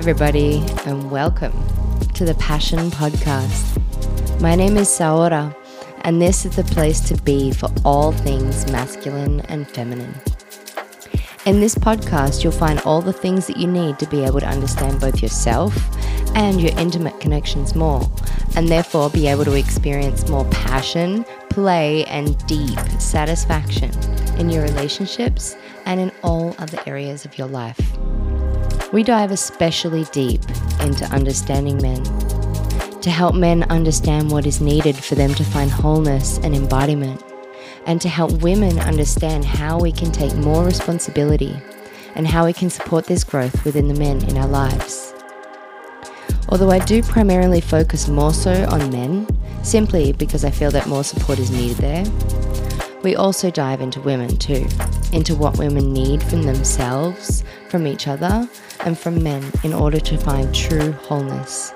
everybody, and welcome to the Passion Podcast. My name is Saora, and this is the place to be for all things masculine and feminine. In this podcast, you'll find all the things that you need to be able to understand both yourself and your intimate connections more, and therefore be able to experience more passion, play, and deep satisfaction in your relationships and in all other areas of your life. We dive especially deep into understanding men to help men understand what is needed for them to find wholeness and embodiment, and to help women understand how we can take more responsibility and how we can support this growth within the men in our lives. Although I do primarily focus more so on men, simply because I feel that more support is needed there, we also dive into women too, into what women need from themselves, from each other, and from men in order to find true wholeness.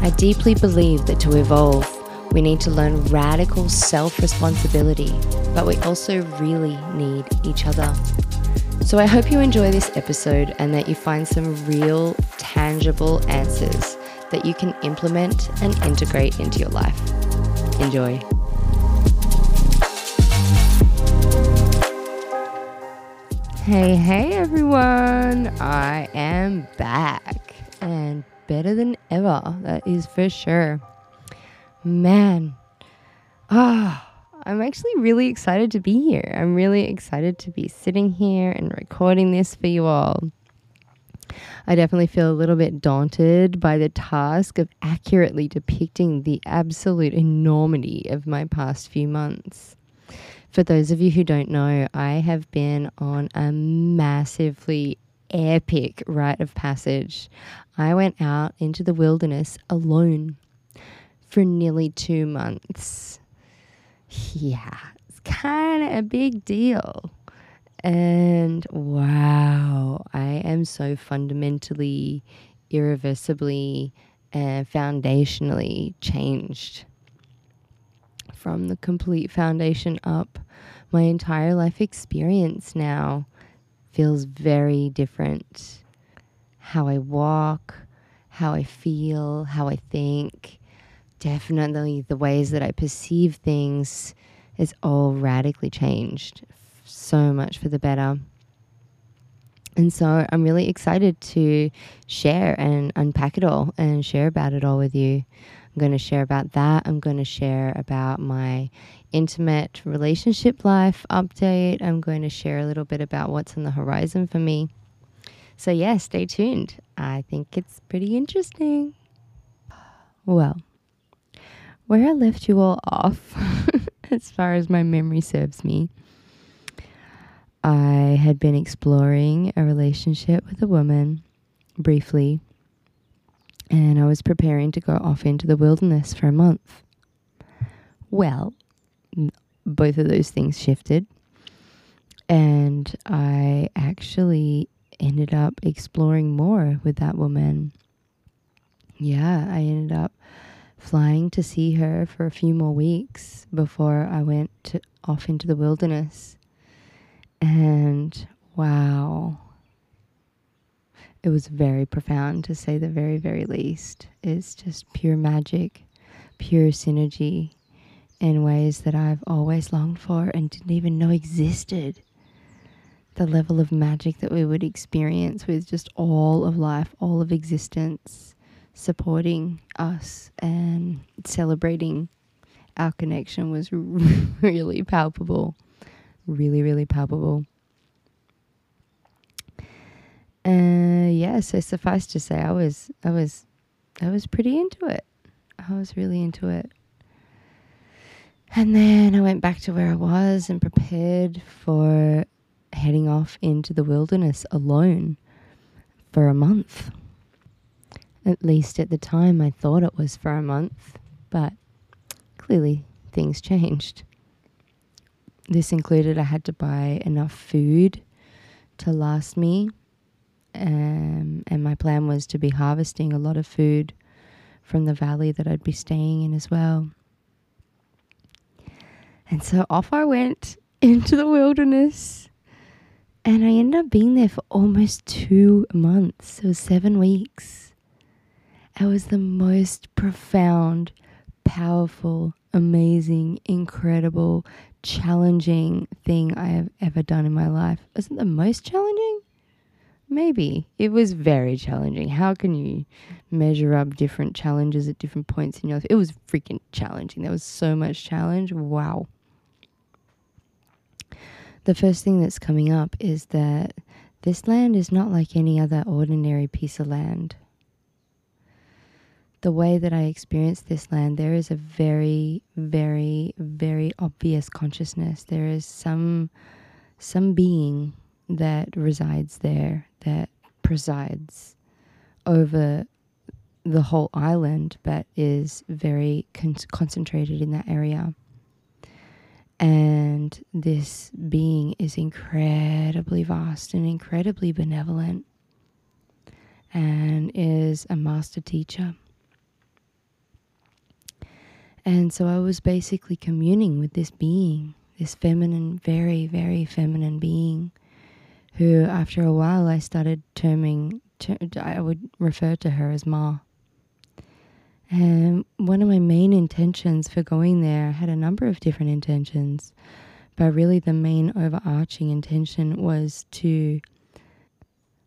I deeply believe that to evolve, we need to learn radical self responsibility, but we also really need each other. So I hope you enjoy this episode and that you find some real, tangible answers that you can implement and integrate into your life. Enjoy. Hey, hey everyone! I am back and better than ever, that is for sure. Man, ah, oh, I'm actually really excited to be here. I'm really excited to be sitting here and recording this for you all. I definitely feel a little bit daunted by the task of accurately depicting the absolute enormity of my past few months. For those of you who don't know, I have been on a massively epic rite of passage. I went out into the wilderness alone for nearly two months. Yeah, it's kind of a big deal. And wow, I am so fundamentally, irreversibly, and foundationally changed from the complete foundation up. My entire life experience now feels very different. How I walk, how I feel, how I think, definitely the ways that I perceive things is all radically changed. So much for the better. And so I'm really excited to share and unpack it all and share about it all with you. I'm going to share about that. I'm going to share about my intimate relationship life update. I'm going to share a little bit about what's on the horizon for me. So, yeah, stay tuned. I think it's pretty interesting. Well, where I left you all off, as far as my memory serves me, I had been exploring a relationship with a woman briefly and I was preparing to go off into the wilderness for a month. Well, both of those things shifted, and I actually ended up exploring more with that woman. Yeah, I ended up flying to see her for a few more weeks before I went to, off into the wilderness. And wow, it was very profound to say the very, very least. It's just pure magic, pure synergy in ways that I've always longed for and didn't even know existed. The level of magic that we would experience with just all of life, all of existence, supporting us and celebrating our connection was really palpable. Really, really palpable. Uh, yeah, so suffice to say, I was, I was, I was pretty into it. I was really into it. And then I went back to where I was and prepared for heading off into the wilderness alone for a month. At least at the time, I thought it was for a month, but clearly things changed. This included I had to buy enough food to last me um, and my plan was to be harvesting a lot of food from the valley that I'd be staying in as well. And so off I went into the wilderness. And I ended up being there for almost two months. Was seven weeks. It was the most profound, powerful, amazing, incredible, challenging thing I have ever done in my life. Isn't the most challenging? Maybe. It was very challenging. How can you measure up different challenges at different points in your life? It was freaking challenging. There was so much challenge. Wow. The first thing that's coming up is that this land is not like any other ordinary piece of land. The way that I experience this land, there is a very, very, very obvious consciousness. There is some some being that resides there that presides over the whole island, but is very con- concentrated in that area. And this being is incredibly vast and incredibly benevolent and is a master teacher. And so I was basically communing with this being, this feminine, very, very feminine being who, after a while, I started terming, ter- I would refer to her as Ma. And one of my main intentions for going there, I had a number of different intentions, but really the main overarching intention was to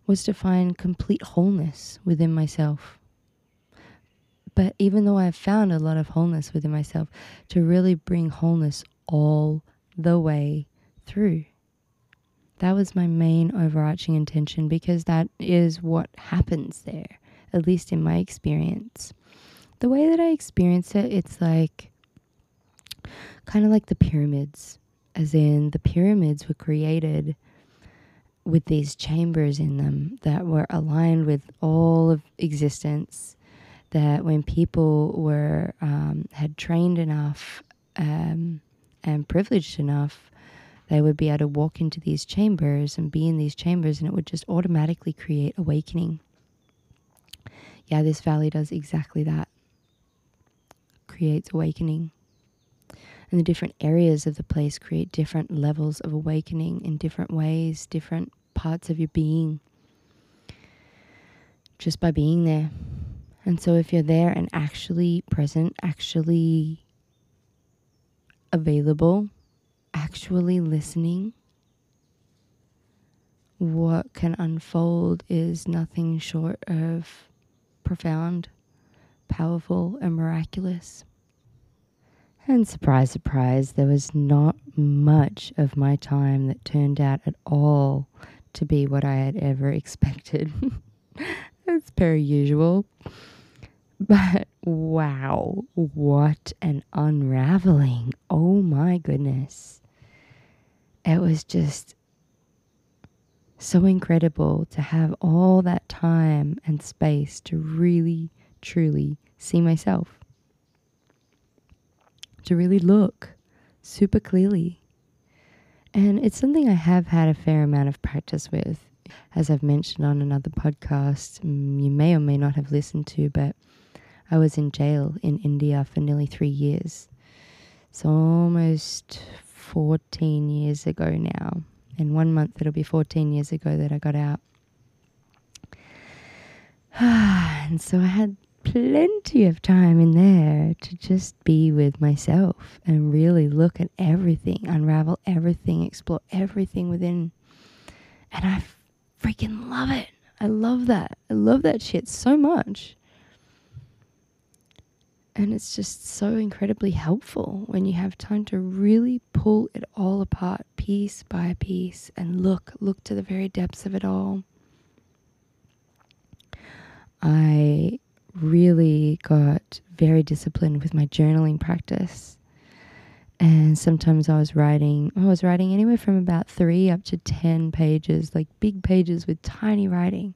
was to find complete wholeness within myself. But even though I've found a lot of wholeness within myself, to really bring wholeness all the way through. That was my main overarching intention because that is what happens there, at least in my experience. The way that I experience it, it's like kind of like the pyramids, as in the pyramids were created with these chambers in them that were aligned with all of existence. That when people were um, had trained enough um, and privileged enough they would be able to walk into these chambers and be in these chambers, and it would just automatically create awakening. Yeah, this valley does exactly that creates awakening. And the different areas of the place create different levels of awakening in different ways, different parts of your being, just by being there. And so, if you're there and actually present, actually available, actually listening, what can unfold is nothing short of profound, powerful, and miraculous. And surprise, surprise, there was not much of my time that turned out at all to be what I had ever expected. That's per usual. But wow, what an unraveling. Oh my goodness it was just so incredible to have all that time and space to really, truly see myself, to really look super clearly. And it's something I have had a fair amount of practice with. As I've mentioned on another podcast, mm, you may or may not have listened to, but I was in jail in India for nearly three years. So almost 14 years ago now. In one month, it'll be 14 years ago that I got out. and so I had plenty of time in there to just be with myself and really look at everything, unravel everything, explore everything within. And I freaking love it. I love that. I love that shit so much. And it's just so incredibly helpful when you have time to really pull it all apart piece by piece and look, look to the very depths of it all. I really got very disciplined with my journaling practice. And sometimes I was writing, I was writing anywhere from about three up to 10 pages, like big pages with tiny writing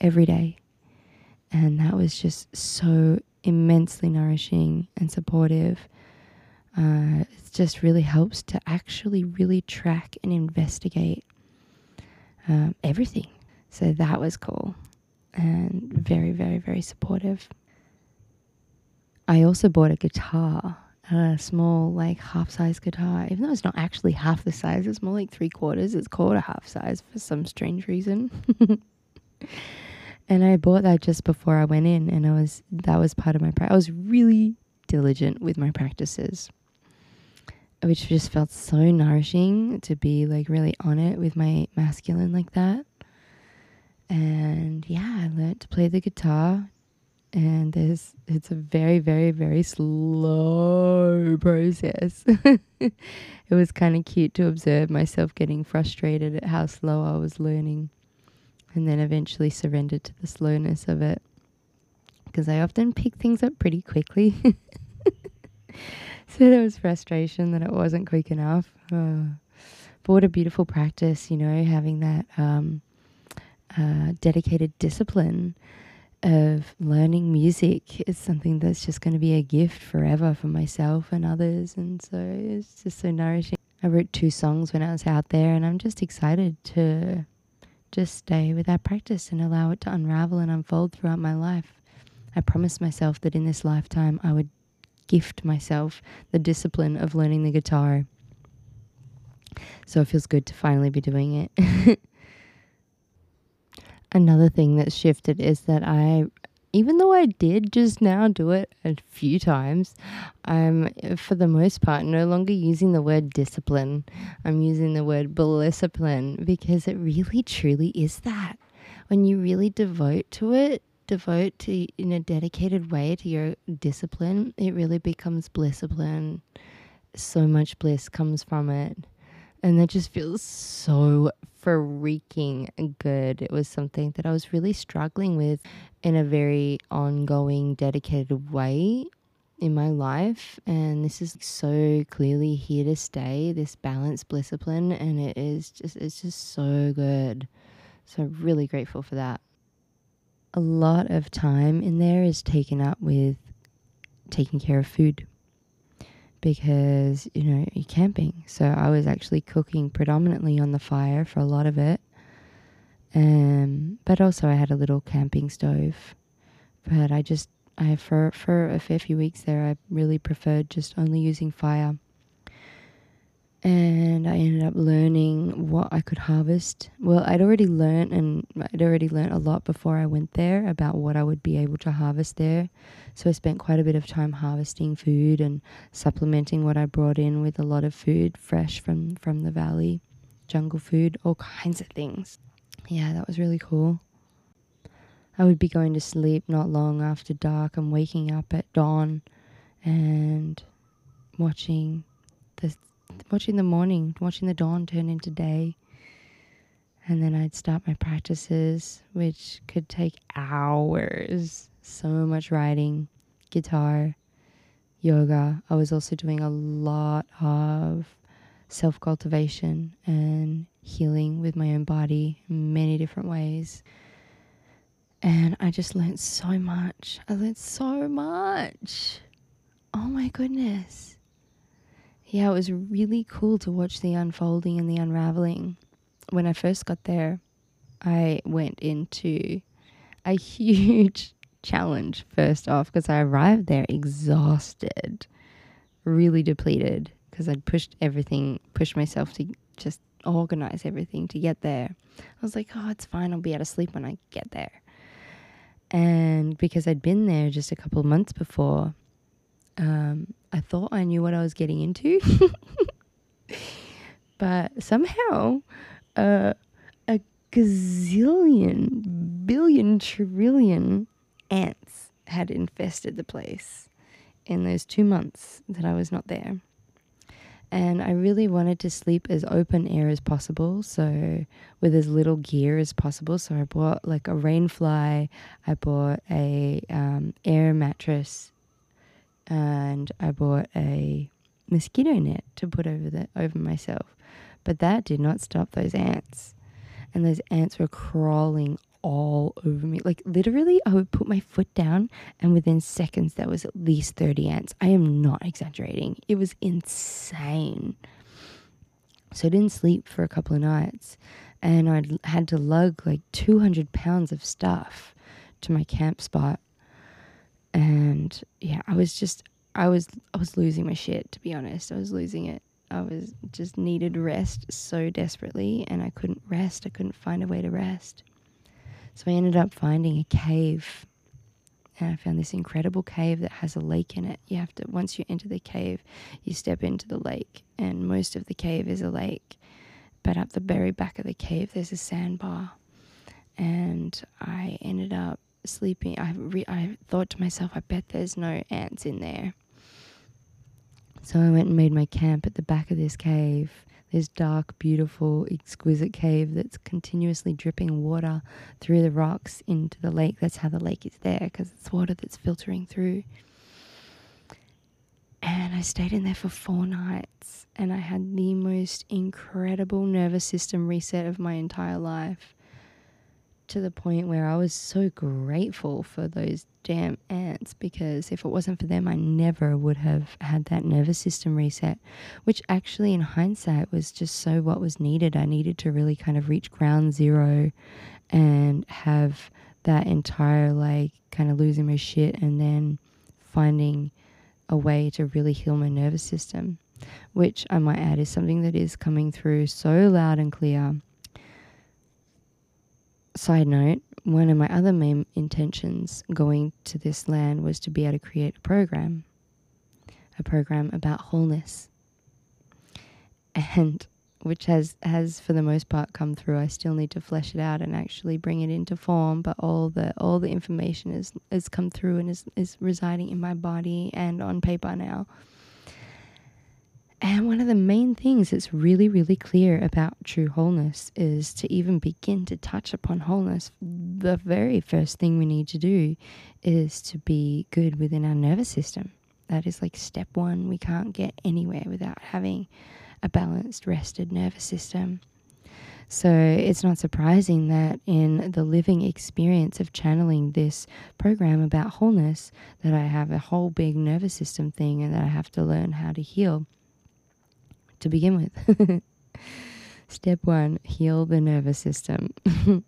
every day. And that was just so immensely nourishing and supportive. Uh, it just really helps to actually really track and investigate um, everything. So that was cool and very, very, very supportive. I also bought a guitar a small, like half size guitar, even though it's not actually half the size, it's more like three quarters. It's called a half size for some strange reason. and I bought that just before I went in, and I was that was part of my practice. I was really diligent with my practices, which just felt so nourishing to be like really on it with my masculine like that. And yeah, I learned to play the guitar, and there's it's a very very very slow process it was kind of cute to observe myself getting frustrated at how slow i was learning and then eventually surrendered to the slowness of it because i often pick things up pretty quickly so there was frustration that it wasn't quick enough uh, but what a beautiful practice you know having that um, uh, dedicated discipline of learning music is something that's just going to be a gift forever for myself and others. And so it's just so nourishing. I wrote two songs when I was out there, and I'm just excited to just stay with that practice and allow it to unravel and unfold throughout my life. I promised myself that in this lifetime I would gift myself the discipline of learning the guitar. So it feels good to finally be doing it. another thing that's shifted is that I, even though I did just now do it a few times, I'm for the most part no longer using the word discipline. I'm using the word discipline because it really truly is that. When you really devote to it, devote to in a dedicated way to your discipline, it really becomes blisscipline. So much bliss comes from it. And that just feels so freaking good. It was something that I was really struggling with in a very ongoing, dedicated way in my life. And this is so clearly here to stay, this balanced discipline. And it is just, it's just so good. So, really grateful for that. A lot of time in there is taken up with taking care of food because you know you're camping. So I was actually cooking predominantly on the fire for a lot of it. Um, but also I had a little camping stove. But I just I for for a fair few weeks there I really preferred just only using fire and I ended up learning what I could harvest. Well, I'd already learned, and I'd already learned a lot before I went there about what I would be able to harvest there. So I spent quite a bit of time harvesting food and supplementing what I brought in with a lot of food fresh from from the valley, jungle food, all kinds of things. Yeah, that was really cool. I would be going to sleep not long after dark and waking up at dawn and watching watching the morning, watching the dawn turn into day. And then I'd start my practices, which could take hours. So much writing, guitar, yoga. I was also doing a lot of self cultivation and healing with my own body in many different ways. And I just learned so much. I learned so much. Oh my goodness yeah, it was really cool to watch the unfolding and the unraveling. When I first got there, I went into a huge challenge first off because I arrived there exhausted, really depleted because I'd pushed everything, pushed myself to just organize everything to get there. I was like, oh, it's fine. I'll be able to sleep when I get there. And because I'd been there just a couple of months before, um, I thought I knew what I was getting into. but somehow, uh, a gazillion, billion, trillion ants had infested the place in those two months that I was not there. And I really wanted to sleep as open air as possible, so with as little gear as possible. So I bought like a rain fly, I bought a um, air mattress and I bought a mosquito net to put over the over myself. But that did not stop those ants. And those ants were crawling all over me. Like literally I would put my foot down and within seconds there was at least 30 ants. I am not exaggerating. It was insane. So I didn't sleep for a couple of nights and I had to lug like 200 pounds of stuff to my camp spot and yeah, I was just, I was I was losing my shit to be honest. I was losing it. I was just needed rest so desperately and I couldn't rest. I couldn't find a way to rest. So I ended up finding a cave. And I found this incredible cave that has a lake in it. You have to once you enter the cave, you step into the lake and most of the cave is a lake. But up the very back of the cave there's a sandbar. And I ended up sleeping. I re- I thought to myself, I bet there's no ants in there so I went and made my camp at the back of this cave, this dark, beautiful, exquisite cave that's continuously dripping water through the rocks into the lake. That's how the lake is there because it's water that's filtering through. And I stayed in there for four nights and I had the most incredible nervous system reset of my entire life to the point where I was so grateful for those damn ants because if it wasn't for them, I never would have had that nervous system reset, which actually, in hindsight, was just so what was needed. I needed to really kind of reach ground zero and have that entire like kind of losing my shit and then finding a way to really heal my nervous system, which I might add is something that is coming through so loud and clear Side note, one of my other main intentions going to this land was to be able to create a program, a program about wholeness. And which has has for the most part come through. I still need to flesh it out and actually bring it into form, but all the all the information is has come through and is is residing in my body and on paper now. And one of the main things that's really, really clear about true wholeness is to even begin to touch upon wholeness. The very first thing we need to do is to be good within our nervous system. That is like step one. We can't get anywhere without having a balanced, rested nervous system. So it's not surprising that in the living experience of channeling this program about wholeness, that I have a whole big nervous system thing and that I have to learn how to heal to begin with. Step one heal the nervous system.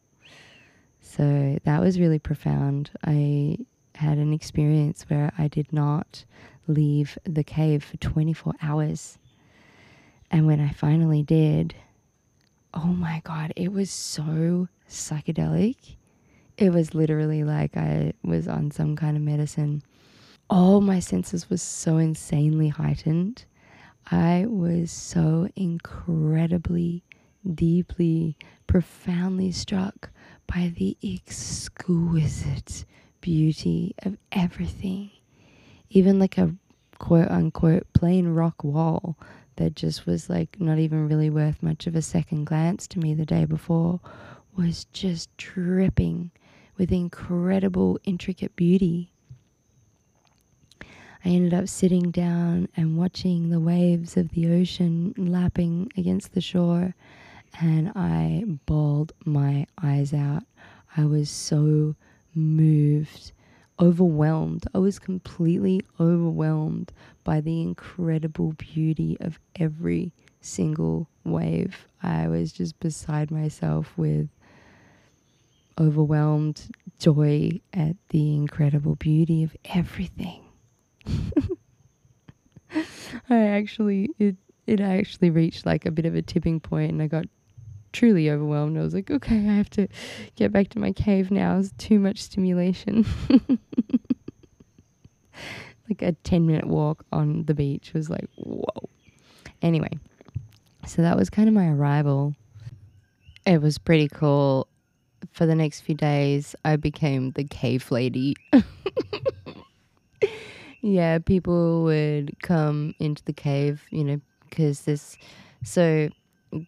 so that was really profound. I had an experience where I did not leave the cave for 24 hours. And when I finally did, oh my God, it was so psychedelic. It was literally like I was on some kind of medicine. All my senses was so insanely heightened. I was so incredibly, deeply, profoundly struck by the exquisite beauty of everything. Even like a quote unquote plain rock wall that just was like not even really worth much of a second glance to me the day before was just dripping with incredible, intricate beauty. I ended up sitting down and watching the waves of the ocean lapping against the shore, and I bawled my eyes out. I was so moved, overwhelmed. I was completely overwhelmed by the incredible beauty of every single wave. I was just beside myself with overwhelmed joy at the incredible beauty of everything. I actually it it actually reached like a bit of a tipping point and I got truly overwhelmed. I was like, okay, I have to get back to my cave now. It's too much stimulation. like a 10 minute walk on the beach was like, whoa. Anyway, so that was kind of my arrival. It was pretty cool. For the next few days, I became the cave lady. Yeah, people would come into the cave, you know, because there's so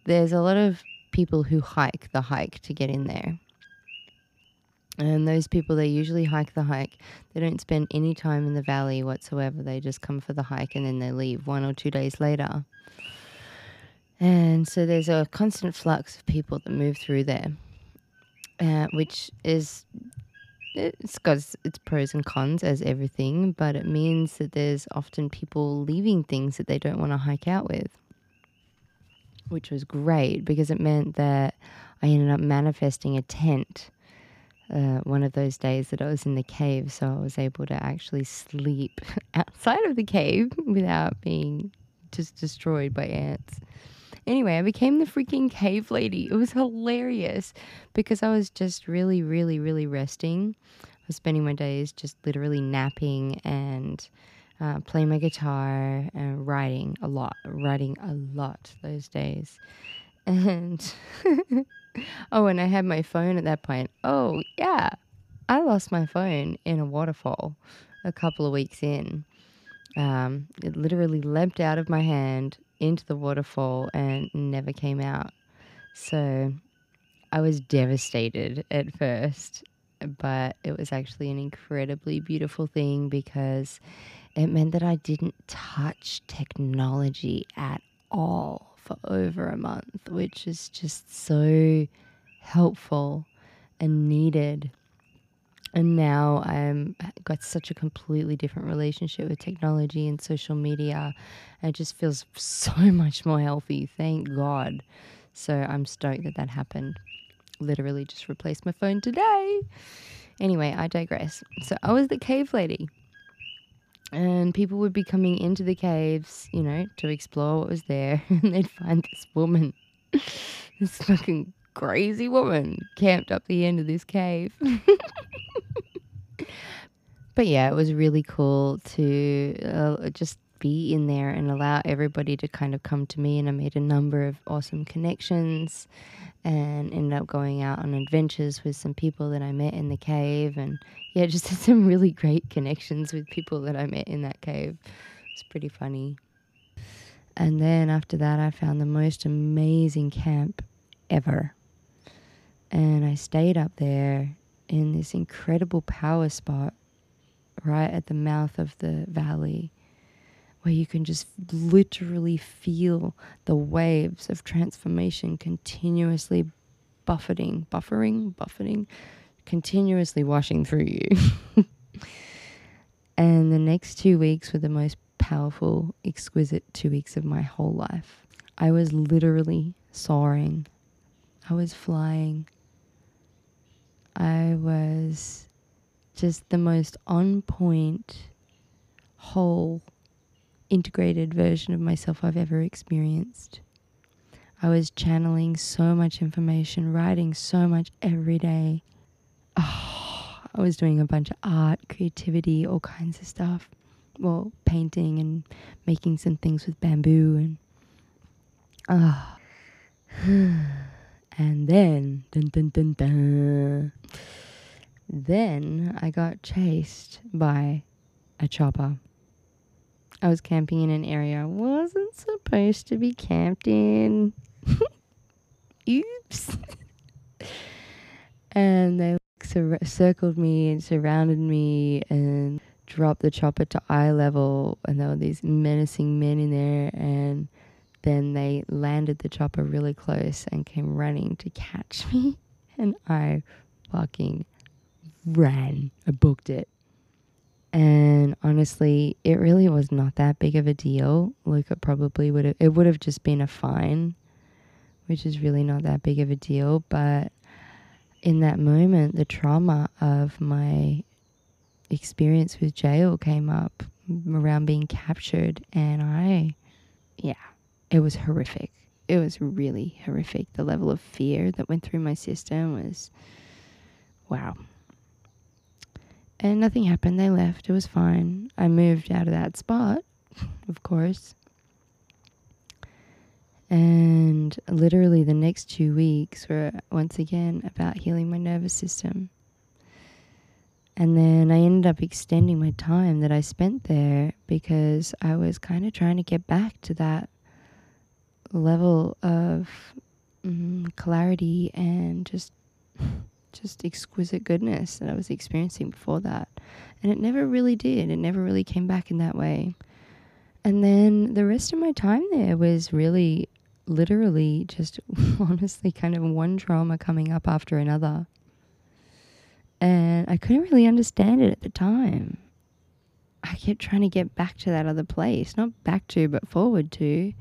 there's a lot of people who hike the hike to get in there. And those people, they usually hike the hike. They don't spend any time in the valley whatsoever. They just come for the hike and then they leave one or two days later. And so there's a constant flux of people that move through there, uh, which is it's got its pros and cons as everything, but it means that there's often people leaving things that they don't want to hike out with, which was great because it meant that I ended up manifesting a tent uh, one of those days that I was in the cave, so I was able to actually sleep outside of the cave without being just destroyed by ants. Anyway, I became the freaking cave lady. It was hilarious because I was just really, really, really resting. I was spending my days just literally napping and uh, playing my guitar and writing a lot, writing a lot those days. And oh, and I had my phone at that point. Oh, yeah. I lost my phone in a waterfall a couple of weeks in. Um, it literally leapt out of my hand into the waterfall and never came out. So I was devastated at first, but it was actually an incredibly beautiful thing because it meant that I didn't touch technology at all for over a month, which is just so helpful and needed. And now I'm got such a completely different relationship with technology and social media. It just feels so much more healthy. Thank God. So I'm stoked that that happened. Literally just replaced my phone today. Anyway, I digress. So I was the cave lady. And people would be coming into the caves, you know, to explore what was there. And they'd find this woman, this fucking crazy woman, camped up the end of this cave. But yeah, it was really cool to uh, just be in there and allow everybody to kind of come to me. And I made a number of awesome connections and ended up going out on adventures with some people that I met in the cave. And yeah, just had some really great connections with people that I met in that cave. It's pretty funny. And then after that, I found the most amazing camp ever. And I stayed up there in this incredible power spot right at the mouth of the valley where you can just literally feel the waves of transformation continuously buffeting, buffering, buffeting, continuously washing through you. and the next two weeks were the most powerful, exquisite two weeks of my whole life. I was literally soaring, I was flying, I was just the most on point, whole, integrated version of myself I've ever experienced. I was channeling so much information, writing so much every day. Oh, I was doing a bunch of art, creativity, all kinds of stuff. Well, painting and making some things with bamboo and. Oh. and then dun dun dun dun then I got chased by a chopper. I was camping in an area I wasn't supposed to be camped in. Oops. and they sur- circled me and surrounded me and dropped the chopper to eye level. And there were these menacing men in there. And then they landed the chopper really close and came running to catch me. And I fucking ran. I booked it. And honestly, it really was not that big of a deal. Like it probably would have it would have just been a fine, which is really not that big of a deal, but in that moment the trauma of my experience with jail came up around being captured and I yeah, it was horrific. It was really horrific. The level of fear that went through my system was wow. And nothing happened. They left. It was fine. I moved out of that spot, of course. And literally the next two weeks were once again about healing my nervous system. And then I ended up extending my time that I spent there because I was kind of trying to get back to that level of mm, clarity and just just exquisite goodness that I was experiencing before that. And it never really did. It never really came back in that way. And then the rest of my time there was really literally just honestly kind of one trauma coming up after another. And I couldn't really understand it at the time. I kept trying to get back to that other place, not back to, but forward to,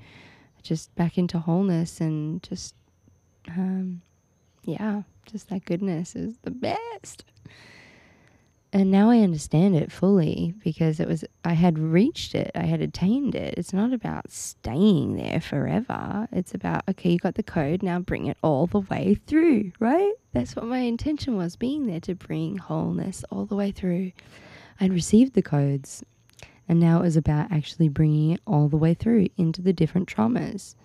just back into wholeness and just um, yeah, just that goodness is the best. And now I understand it fully because it was, I had reached it, I had attained it. It's not about staying there forever. It's about, okay, you got the code, now bring it all the way through, right? That's what my intention was being there to bring wholeness all the way through. I'd received the codes, and now was about actually bringing it all the way through into the different traumas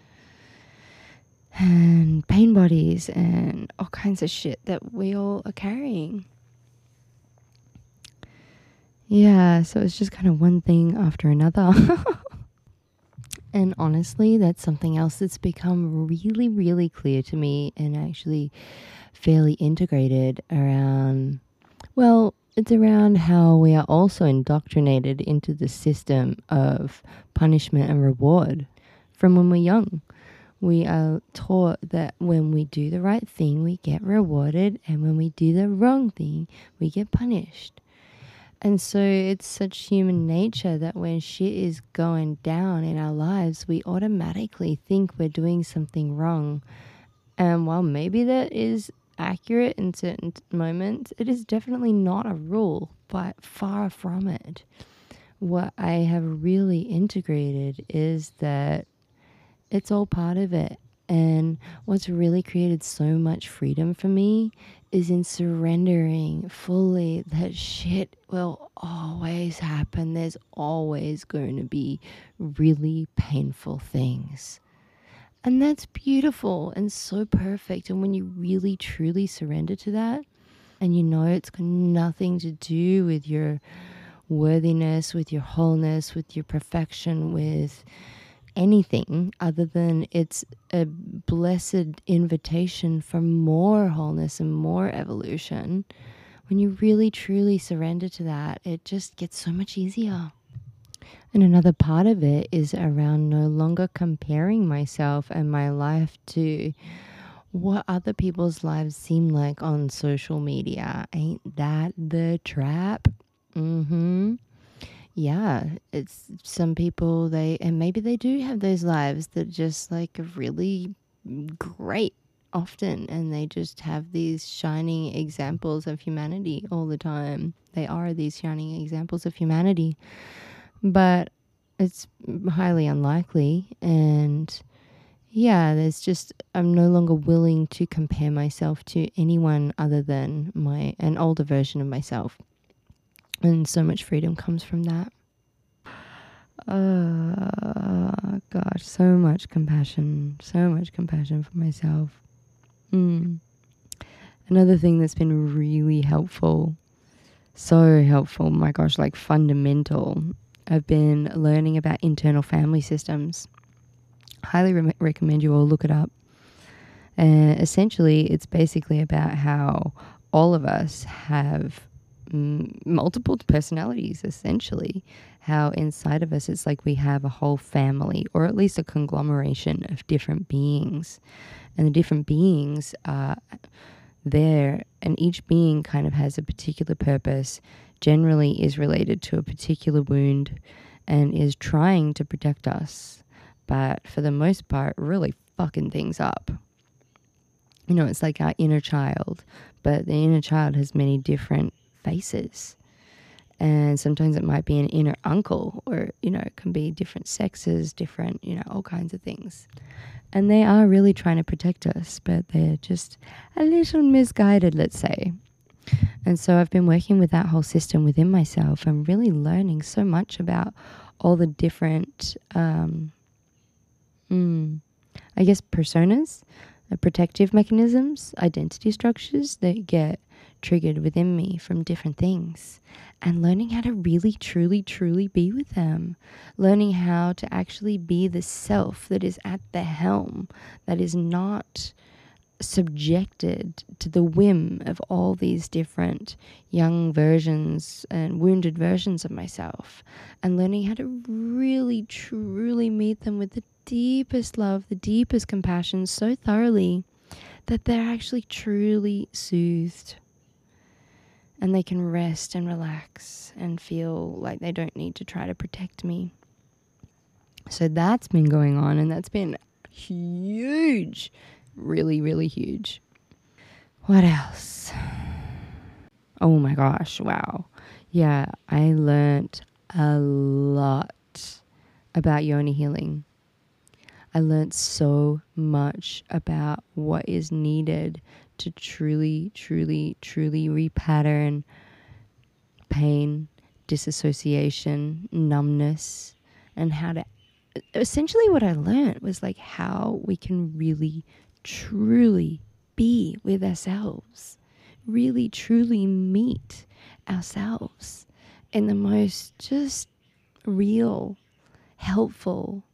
and pain bodies and all kinds of shit that we all are carrying. Yeah, so it's just kind of one thing after another. and honestly, that's something else that's become really, really clear to me and actually fairly integrated around, well, it's around how we are also indoctrinated into the system of punishment and reward from when we're young. We are taught that when we do the right thing, we get rewarded, and when we do the wrong thing, we get punished. And so it's such human nature that when shit is going down in our lives, we automatically think we're doing something wrong. And while maybe that is accurate in certain moments, it is definitely not a rule, but far from it. What I have really integrated is that it's all part of it. And what's really created so much freedom for me is in surrendering fully that shit will always happen. There's always going to be really painful things. And that's beautiful and so perfect. And when you really truly surrender to that, and you know it's got nothing to do with your worthiness, with your wholeness, with your perfection, with anything other than it's a blessed invitation for more wholeness and more evolution, when you really truly surrender to that, it just gets so much easier. And another part of it is around no longer comparing myself and my life to what other people's lives seem like on social media. Ain't that the trap? Mm hmm yeah, it's some people they and maybe they do have those lives that just like really great often and they just have these shining examples of humanity all the time. They are these shining examples of humanity. But it's highly unlikely and yeah, there's just I'm no longer willing to compare myself to anyone other than my an older version of myself. And so much freedom comes from that. Uh, gosh, so much compassion, so much compassion for myself. Mm. Another thing that's been really helpful, so helpful, my gosh, like fundamental. I've been learning about internal family systems. Highly re- recommend you all look it up. And essentially, it's basically about how all of us have multiple personalities, essentially. How inside of us it's like we have a whole family, or at least a conglomeration of different beings. And the different beings are there, and each being kind of has a particular purpose, generally is related to a particular wound, and is trying to protect us. But for the most part, really fucking things up you know, it's like our inner child, but the inner child has many different faces. And sometimes it might be an inner uncle, or, you know, it can be different sexes, different, you know, all kinds of things. And they are really trying to protect us, but they're just a little misguided, let's say. And so I've been working with that whole system within myself and really learning so much about all the different, um, mm, I guess, personas, protective mechanisms, identity structures that get triggered within me from different things and learning how to really, truly, truly be with them. Learning how to actually be the self that is at the helm, that is not subjected to the whim of all these different young versions and wounded versions of myself, and learning how to really, truly meet them with the deepest love, the deepest compassion so thoroughly that they're actually truly soothed and they can rest and relax and feel like they don't need to try to protect me. So that's been going on, and that's been huge, really, really huge. What else? Oh my gosh, wow. Yeah, I learned a lot about yoni healing. I learned so much about what is needed to truly, truly, truly repattern pain, disassociation, numbness, and how to. Essentially, what I learned was like how we can really, truly be with ourselves, really, truly meet ourselves in the most just real, helpful,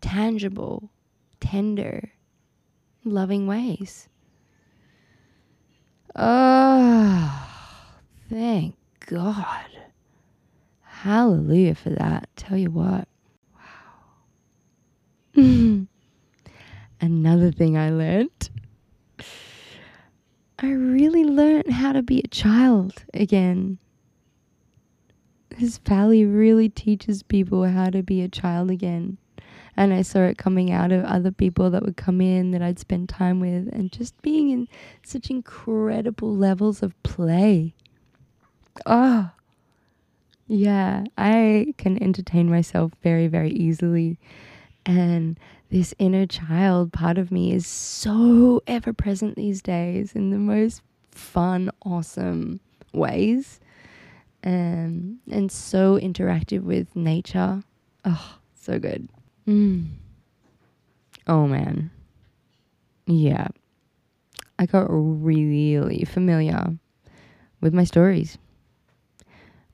tangible, tender, loving ways. Oh, thank God. Hallelujah for that. Tell you what. Wow. Another thing I learned. I really learned how to be a child again. This valley really teaches people how to be a child again. And I saw it coming out of other people that would come in that I'd spend time with and just being in such incredible levels of play. Oh, yeah, I can entertain myself very, very easily. And this inner child part of me is so ever present these days in the most fun, awesome ways. Um, and so interactive with nature. Oh, so good. Mm. Oh man. Yeah. I got really familiar with my stories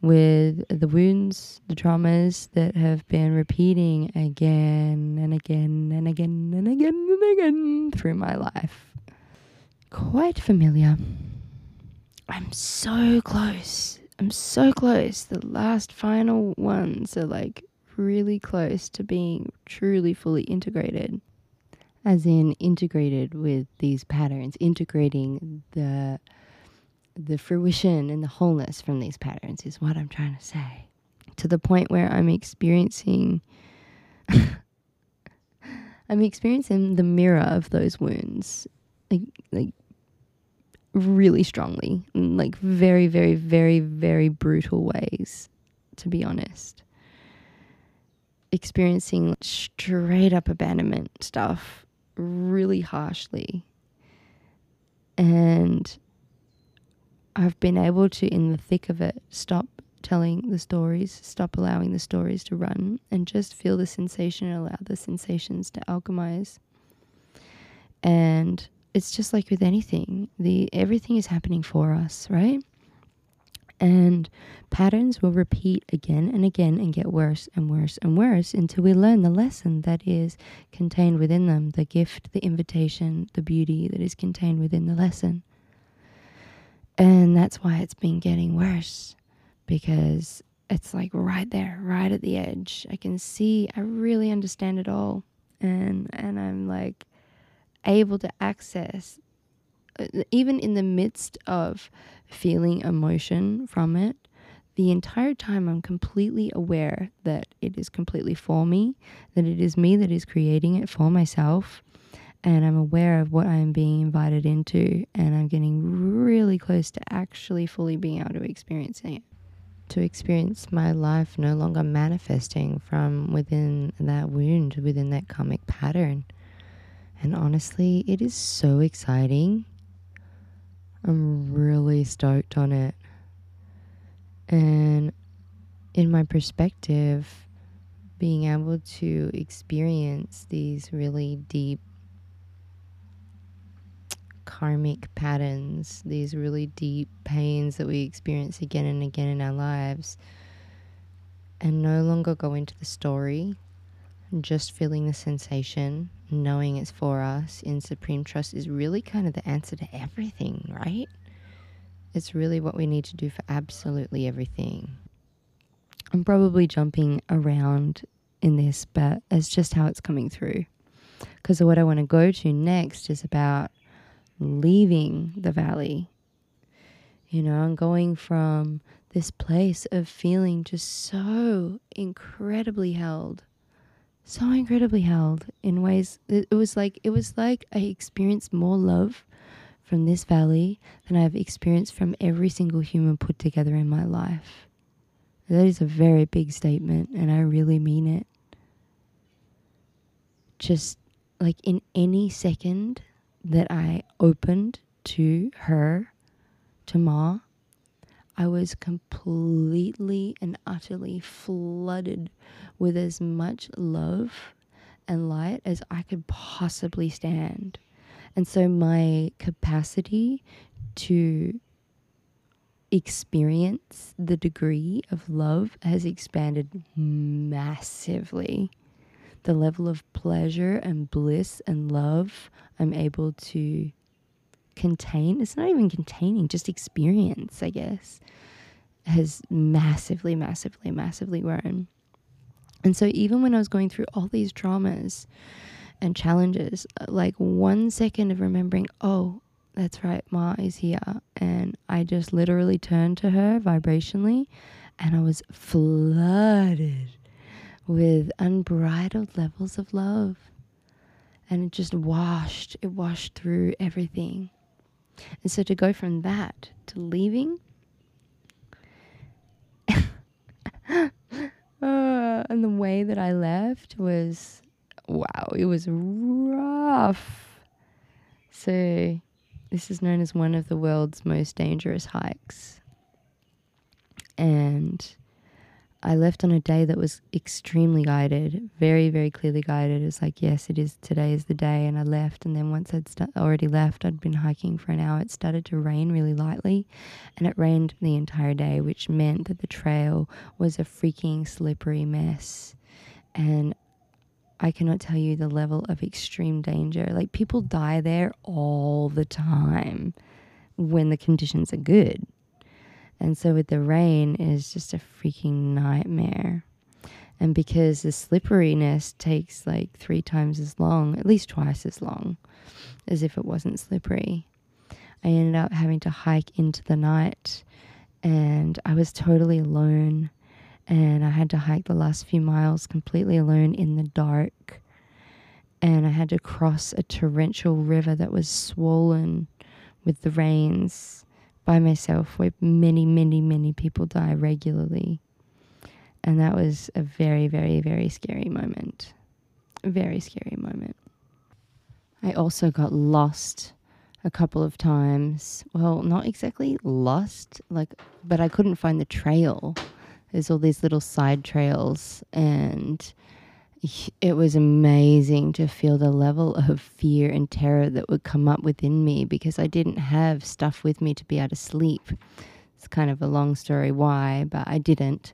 with the wounds, the traumas that have been repeating again and again and again and again and again through my life. Quite familiar. I'm so close. I'm so close. The last final ones are like really close to being truly fully integrated. As in, integrated with these patterns, integrating the the fruition and the wholeness from these patterns is what I'm trying to say. To the point where I'm experiencing I'm experiencing the mirror of those wounds like like really strongly like very very very very brutal ways to be honest experiencing straight up abandonment stuff really harshly and I've been able to, in the thick of it, stop telling the stories, stop allowing the stories to run, and just feel the sensation and allow the sensations to alchemize. And it's just like with anything, the everything is happening for us, right? And patterns will repeat again and again and get worse and worse and worse until we learn the lesson that is contained within them, the gift, the invitation, the beauty that is contained within the lesson. And that's why it's been getting worse because it's like right there, right at the edge. I can see, I really understand it all. And and I'm like able to access uh, even in the midst of feeling emotion from it, the entire time I'm completely aware that it is completely for me, that it is me that is creating it for myself, and I'm aware of what I'm being invited into, and I'm getting really close to actually fully being able to experience it. To experience my life no longer manifesting from within that wound, within that karmic pattern. And honestly, it is so exciting. I'm really stoked on it. And in my perspective, being able to experience these really deep karmic patterns, these really deep pains that we experience again and again in our lives, and no longer go into the story, just feeling the sensation, knowing it's for us in supreme trust is really kind of the answer to everything, right? It's really what we need to do for absolutely everything. I'm probably jumping around in this, but it's just how it's coming through. Because what I want to go to next is about leaving the valley. You know, I'm going from this place of feeling just so incredibly held. So incredibly held in ways it was like it was like I experienced more love from this valley than I've experienced from every single human put together in my life. That is a very big statement, and I really mean it. Just like in any second that I opened to her, to Ma, I was completely and utterly flooded with as much love and light as I could possibly stand. And so my capacity to experience the degree of love has expanded massively. The level of pleasure and bliss and love I'm able to contain, it's not even containing, just experience, I guess, has massively, massively, massively grown. And so even when I was going through all these traumas and challenges, uh, like one second of remembering, oh, that's right, Ma is here. And I just literally turned to her vibrationally and I was flooded with unbridled levels of love. And it just washed, it washed through everything. And so to go from that to leaving, uh, and the way that I left was wow, it was rough. So this is known as one of the world's most dangerous hikes. And I left on a day that was extremely guided, very, very clearly guided. It was like, yes, it is today is the day. And I left. And then once I'd st- already left, I'd been hiking for an hour. It started to rain really lightly. And it rained the entire day, which meant that the trail was a freaking slippery mess. And I cannot tell you the level of extreme danger. Like people die there all the time when the conditions are good. And so with the rain is just a freaking nightmare. And because the slipperiness takes like three times as long, at least twice as long, as if it wasn't slippery, I ended up having to hike into the night and I was totally alone and I had to hike the last few miles completely alone in the dark. And I had to cross a torrential river that was swollen with the rains by myself, where many, many, many people die regularly. And that was a very, very, very scary moment. A very scary moment. I also got lost a couple of times. Well, not exactly lost, like, but I couldn't find the trail there's all these little side trails, and it was amazing to feel the level of fear and terror that would come up within me because I didn't have stuff with me to be able to sleep. It's kind of a long story why, but I didn't.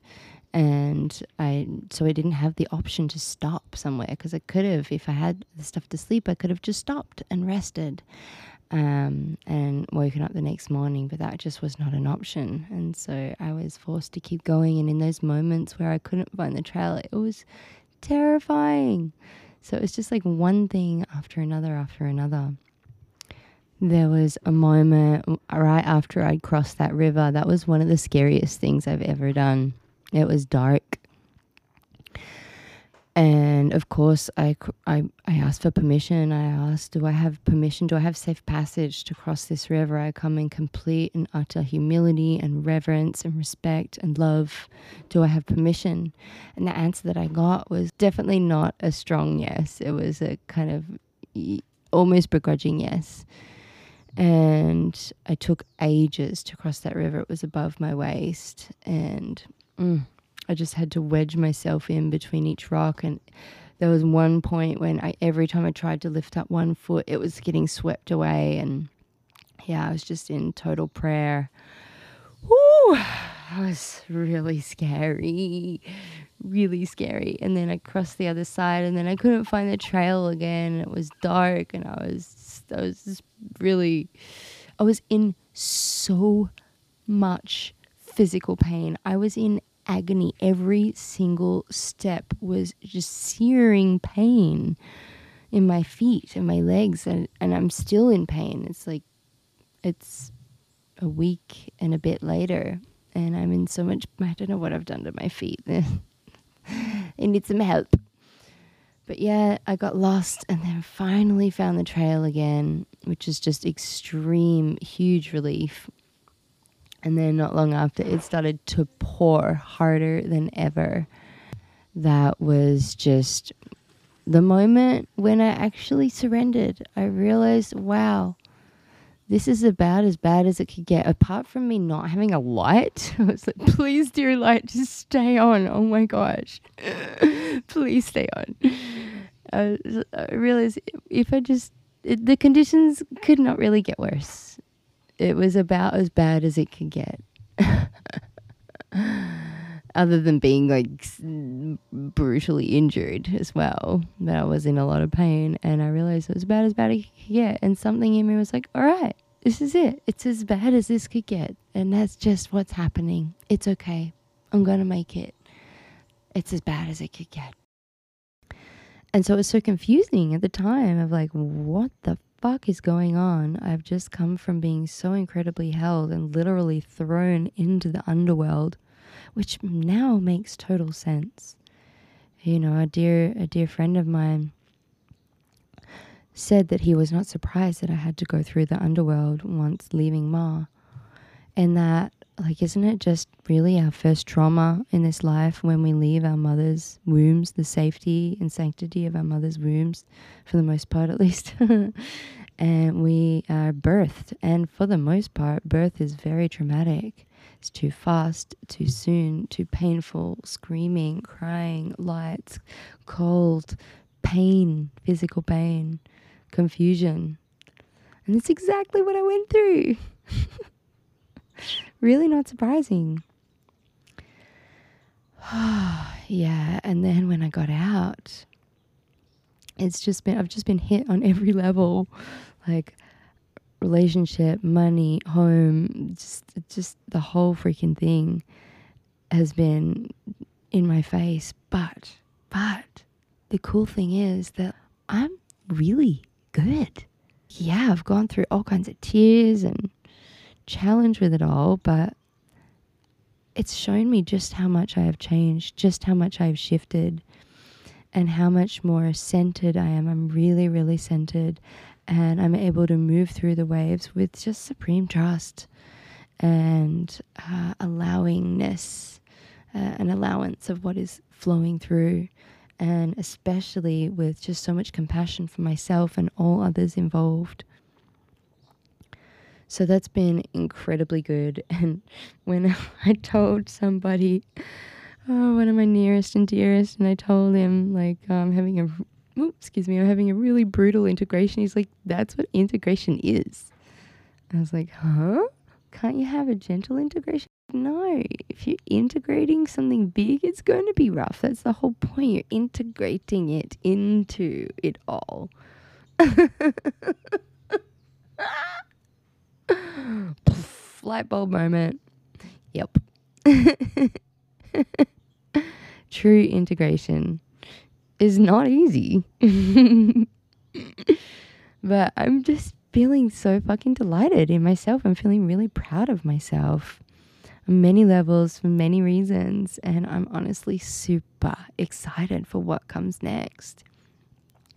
And I, so I didn't have the option to stop somewhere because I could have, if I had the stuff to sleep, I could have just stopped and rested um, and woken up the next morning, but that just was not an option. And so I was forced to keep going. And in those moments where I couldn't find the trail, it was terrifying. So it's just like one thing after another after another. There was a moment right after I'd crossed that river. That was one of the scariest things I've ever done. It was dark and of course I, I, I asked for permission. I asked do i have permission? Do i have safe passage to cross this river? I come in complete and utter humility and reverence and respect and love. Do i have permission? And the answer that i got was definitely not a strong yes. It was a kind of almost begrudging yes. And i took ages to cross that river. It was above my waist. And mm, I just had to wedge myself in between each rock. And there was one point when I, every time I tried to lift up one foot, it was getting swept away. And yeah, I was just in total prayer. Woo! That was really scary, really scary. And then I crossed the other side, and then I couldn't find the trail again. It was dark, and I was, I was just really, I was in so much physical pain. I was in agony. Every single step was just searing pain in my feet and my legs, and, and I'm still in pain. It's like it's a week and a bit later, and I'm in so much. I don't know what I've done to my feet. I need some help. But yeah, I got lost and then finally found the trail again. which is just extreme, huge relief. And then not long after, it started to pour harder than ever. That was just the moment when I actually surrendered. I realized, wow, this is about as bad as it could get. Apart from me not having a light, I was like, please, dear light, just stay on. Oh my gosh. please stay on. I, realized if I just, it, the conditions could not really get worse. It was about as bad as it could get. Other than being like brutally injured as well, but I was in a lot of pain and I realized it was about as bad as it could get. And something in me was like, all right, this is it. It's as bad as this could get. And that's just what's happening. It's okay. I'm to make it. It's as bad as it could get. And so it was so confusing at the time of like, what the fuck is going on? I've just come from being so incredibly held and literally thrown into the underworld, which now makes total sense. You know, a dear a dear friend of mine said that he was not surprised that I had to go through the underworld once leaving Ma. And that like isn't it just really our first trauma in this life when we leave our mother's wombs the safety and sanctity of our mother's wombs for the most part at least? And we are birthed and for the most part birth is very traumatic. It's too fast too soon too painful. Screaming crying lights cold pain physical pain confusion. And it's exactly what i went through really not surprising. yeah, and then when I got out, it's just been I've just been hit on every level, like relationship, money, home, just just the whole freaking thing has been in my face. But but the cool thing is that I'm really good. Yeah, I've gone through all kinds of tears and challenge with it all, but it's shown me just how much I have changed, just how much I've shifted, and how much more centered I am. I'm really, really centered, and I'm able to move through the waves with just supreme trust and uh, allowingness, uh, an allowance of what is flowing through, and especially with just so much compassion for myself and all others involved. So that's been incredibly good. And when I told somebody, oh, one of my nearest and dearest, and I told him, like, I'm having a, oh, excuse me, I'm having a really brutal integration, he's like, that's what integration is. I was like, huh? Can't you have a gentle integration? No, if you're integrating something big, it's going to be rough. That's the whole point. You're integrating it into it all. light bulb moment. Yep. True integration is not easy. but I'm just feeling so fucking delighted in myself. I'm feeling really proud of myself on many levels for many reasons. And I'm honestly super excited for what comes next.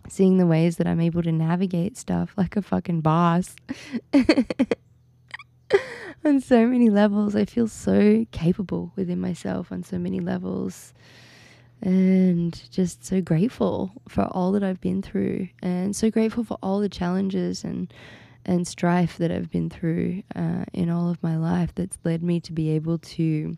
Seeing the ways that I'm able to navigate stuff like a fucking boss. on so many levels. I feel so capable within myself on so many levels. And just so grateful for all that I've been through, and so grateful for all the challenges and and strife that I've been through uh, in all of my life that's led me to be able to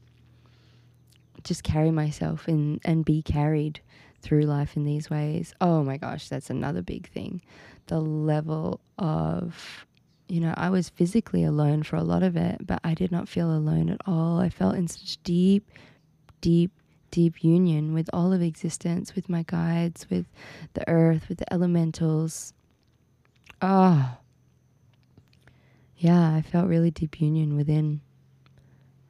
just carry myself and, and be carried through life in these ways. Oh my gosh, that's another big thing. The level of you know, I was physically alone for a lot of it, but I did not feel alone at all. I felt in such deep, deep, deep union with all of existence, with my guides, with the earth, with the elementals. Ah. Oh. Yeah, I felt really deep union within.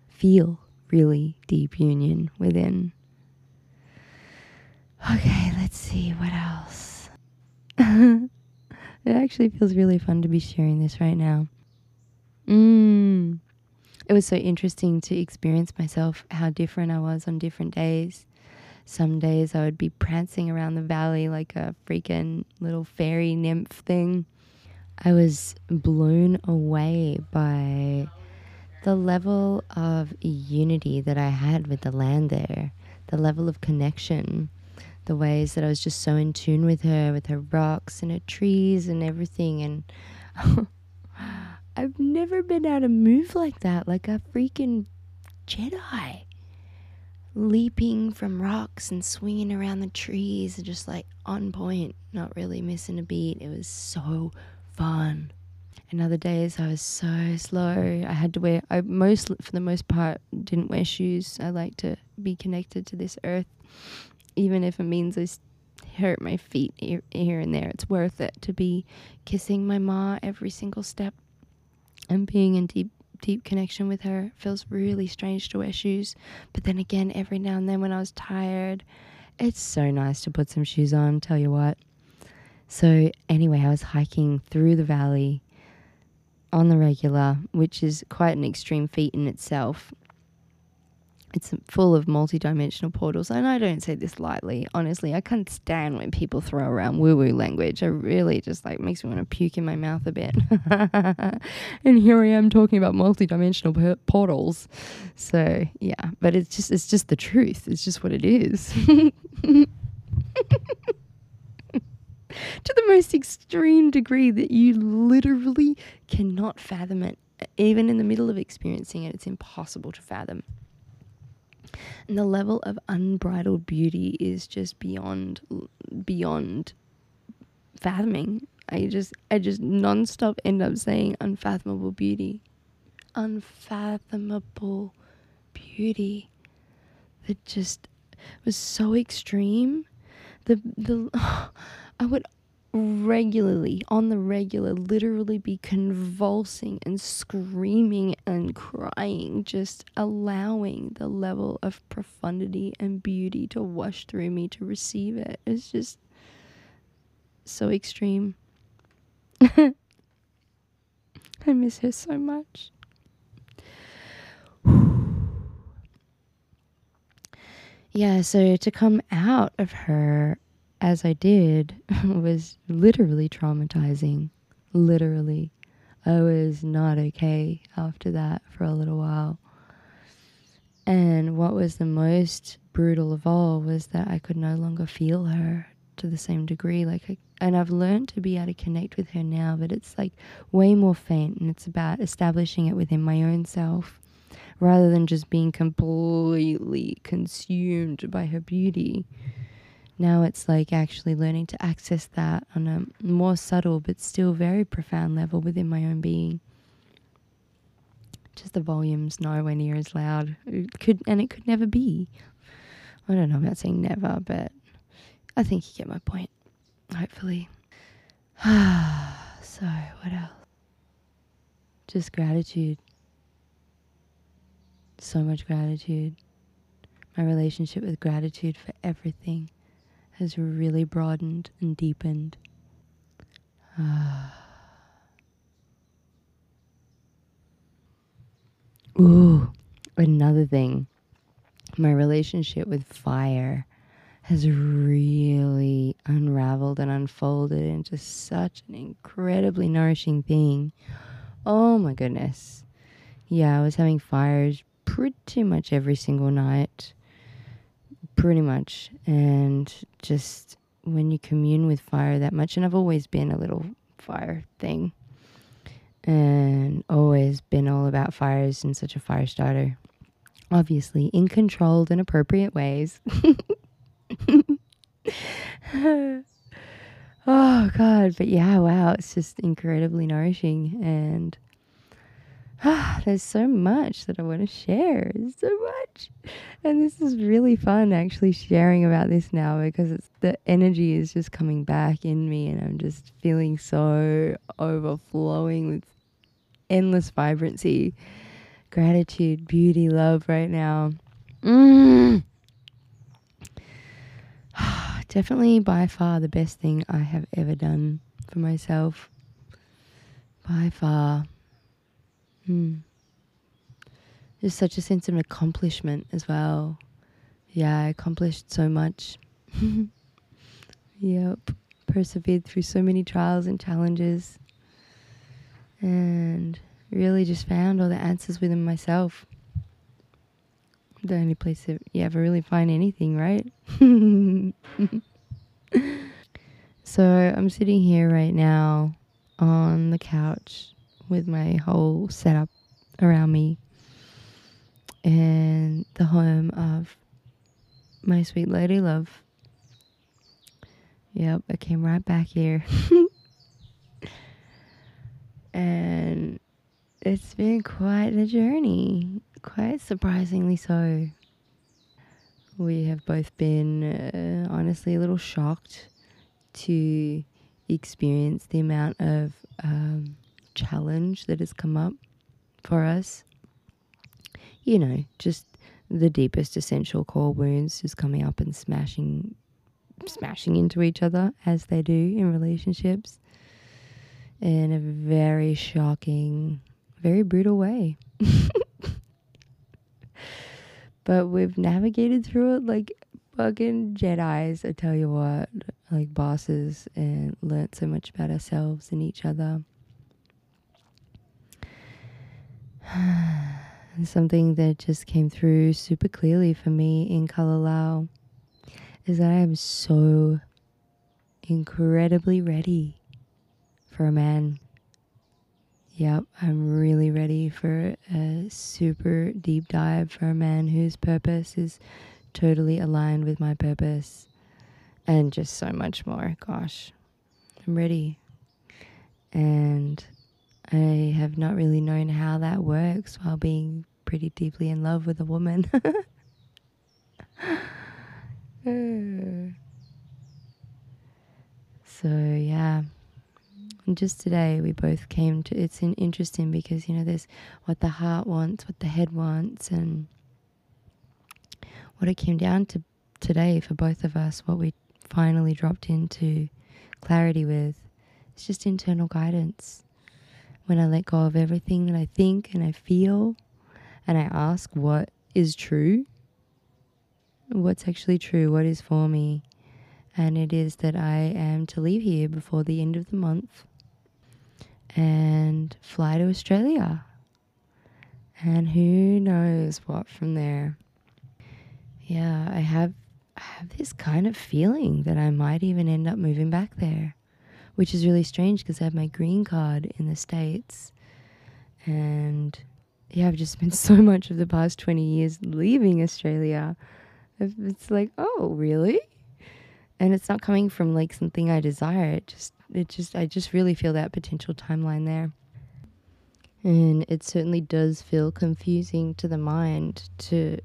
Feel really deep union within. Okay, let's see what else. It actually feels really fun to be sharing this right now. Mm. It was so interesting to experience myself, how different I was on different days. Some days I would be prancing around the valley like a freaking little fairy nymph thing. I was blown away by the level of unity that I had with the land there, the level of connection, the ways that I was just so in tune with her, with her rocks and her trees and everything. And I've never been able to move like that, like a freaking Jedi. Leaping from rocks and swinging around the trees, and just like on point, not really missing a beat. It was so fun. And other days I was so slow. I had to wear, I most, for the most part, didn't wear shoes. I like to be connected to this earth, even if it means I hurt my feet here, and there. It's worth it to be kissing my ma every single step and being in deep deep connection with her. It feels really strange to wear shoes. But then again, every now and then when I was tired, it's so nice to put some shoes on, tell you what. So, anyway, I was hiking through the valley on the regular, which is quite an extreme feat in itself it's full of multi-dimensional portals and i don't say this lightly honestly. I can't stand when people throw around woo-woo language. It really just like makes me want to puke in my mouth a bit. And here i am talking about multi-dimensional portals. So yeah but it's just it's just the truth. It's just what it is. To the most extreme degree that you literally cannot fathom it even in the middle of experiencing it it's impossible to fathom and the level of unbridled beauty is just beyond beyond fathoming. I just i just nonstop end up saying unfathomable beauty. Unfathomable beauty that just was so extreme. The the i would regularly, on the regular, literally be convulsing and screaming and crying, just allowing the level of profundity and beauty to wash through me to receive it. It's just so extreme. I miss her so much. yeah, so to come out of her as I did was literally traumatizing. Literally. I was not okay after that for a little while. And what was the most brutal of all was that I could no longer feel her to the same degree. Like, I, and I've learned to be able to connect with her now, but it's like way more faint, and it's about establishing it within my own self rather than just being completely consumed by her beauty now it's like actually learning to access that on a more subtle but still very profound level within my own being. Just the volume's nowhere near as loud. It could and it could never be. I don't know about saying never, but I think you get my point. Hopefully. so what else? Just gratitude. So much gratitude. My relationship with gratitude for everything has really broadened and deepened. Ah. Ooh, another thing. My relationship with fire has really unraveled and unfolded into such an incredibly nourishing thing. Oh my goodness. Yeah, I was having fires pretty much every single night pretty much. And just when you commune with fire that much, and I've always been a little fire thing, and always been all about fires and such a fire starter. Obviously, in controlled and appropriate ways. oh god but yeah wow it's just incredibly nourishing and there's so much that I want to share. So much. And this is really fun actually sharing about this now because it's the energy is just coming back in me and I'm just feeling so overflowing with endless vibrancy, gratitude, beauty, love right now. Mm. Definitely by far the best thing I have ever done for myself. By far. Hmm. There's such a sense of accomplishment as well. Yeah, I accomplished so much. yep. Persevered through so many trials and challenges. and really just found all the answers within myself. The only place that you ever really find anything, right? so I'm sitting here right now on the couch with my whole setup around me and the home of my sweet lady love. Yep, I came right back here. and it's been quite a journey, quite surprisingly so. We have both been uh, honestly a little shocked to experience the amount of um, challenge that has come up for us. You know, just the deepest essential core wounds just coming up and smashing smashing into each other as they do in relationships in a very shocking, very brutal way. but we've navigated through it like fucking Jedi's, I tell you what, like bosses, and learnt so much about ourselves and each other. and something that just came through super clearly for me in Kalalau is that I am so incredibly ready for a man. Yep, I'm really ready for a super deep dive for a man whose purpose is totally aligned with my purpose and just so much more. Gosh, I'm ready. And I have not really known how that works while being pretty deeply in love with a woman. so, yeah. And just today, we both came to it's interesting because, you know, there's what the heart wants, what the head wants, and what it came down to today for both of us, what we finally dropped into clarity with, it's just internal guidance. When I let go of everything that I think and I feel, and I ask what is true, what's actually true, what is for me, and it is that I am to leave here before the end of the month and fly to Australia. And who knows what from there. Yeah, I have I have this kind of feeling that I might even end up moving back there, which is really strange because I have my green card in the States. And yeah, I've just spent so much of the past 20 years leaving Australia. It's like, oh, really? And it's not coming from like something I desire. It just it just I just really feel that potential timeline there. And it certainly does feel confusing to the mind to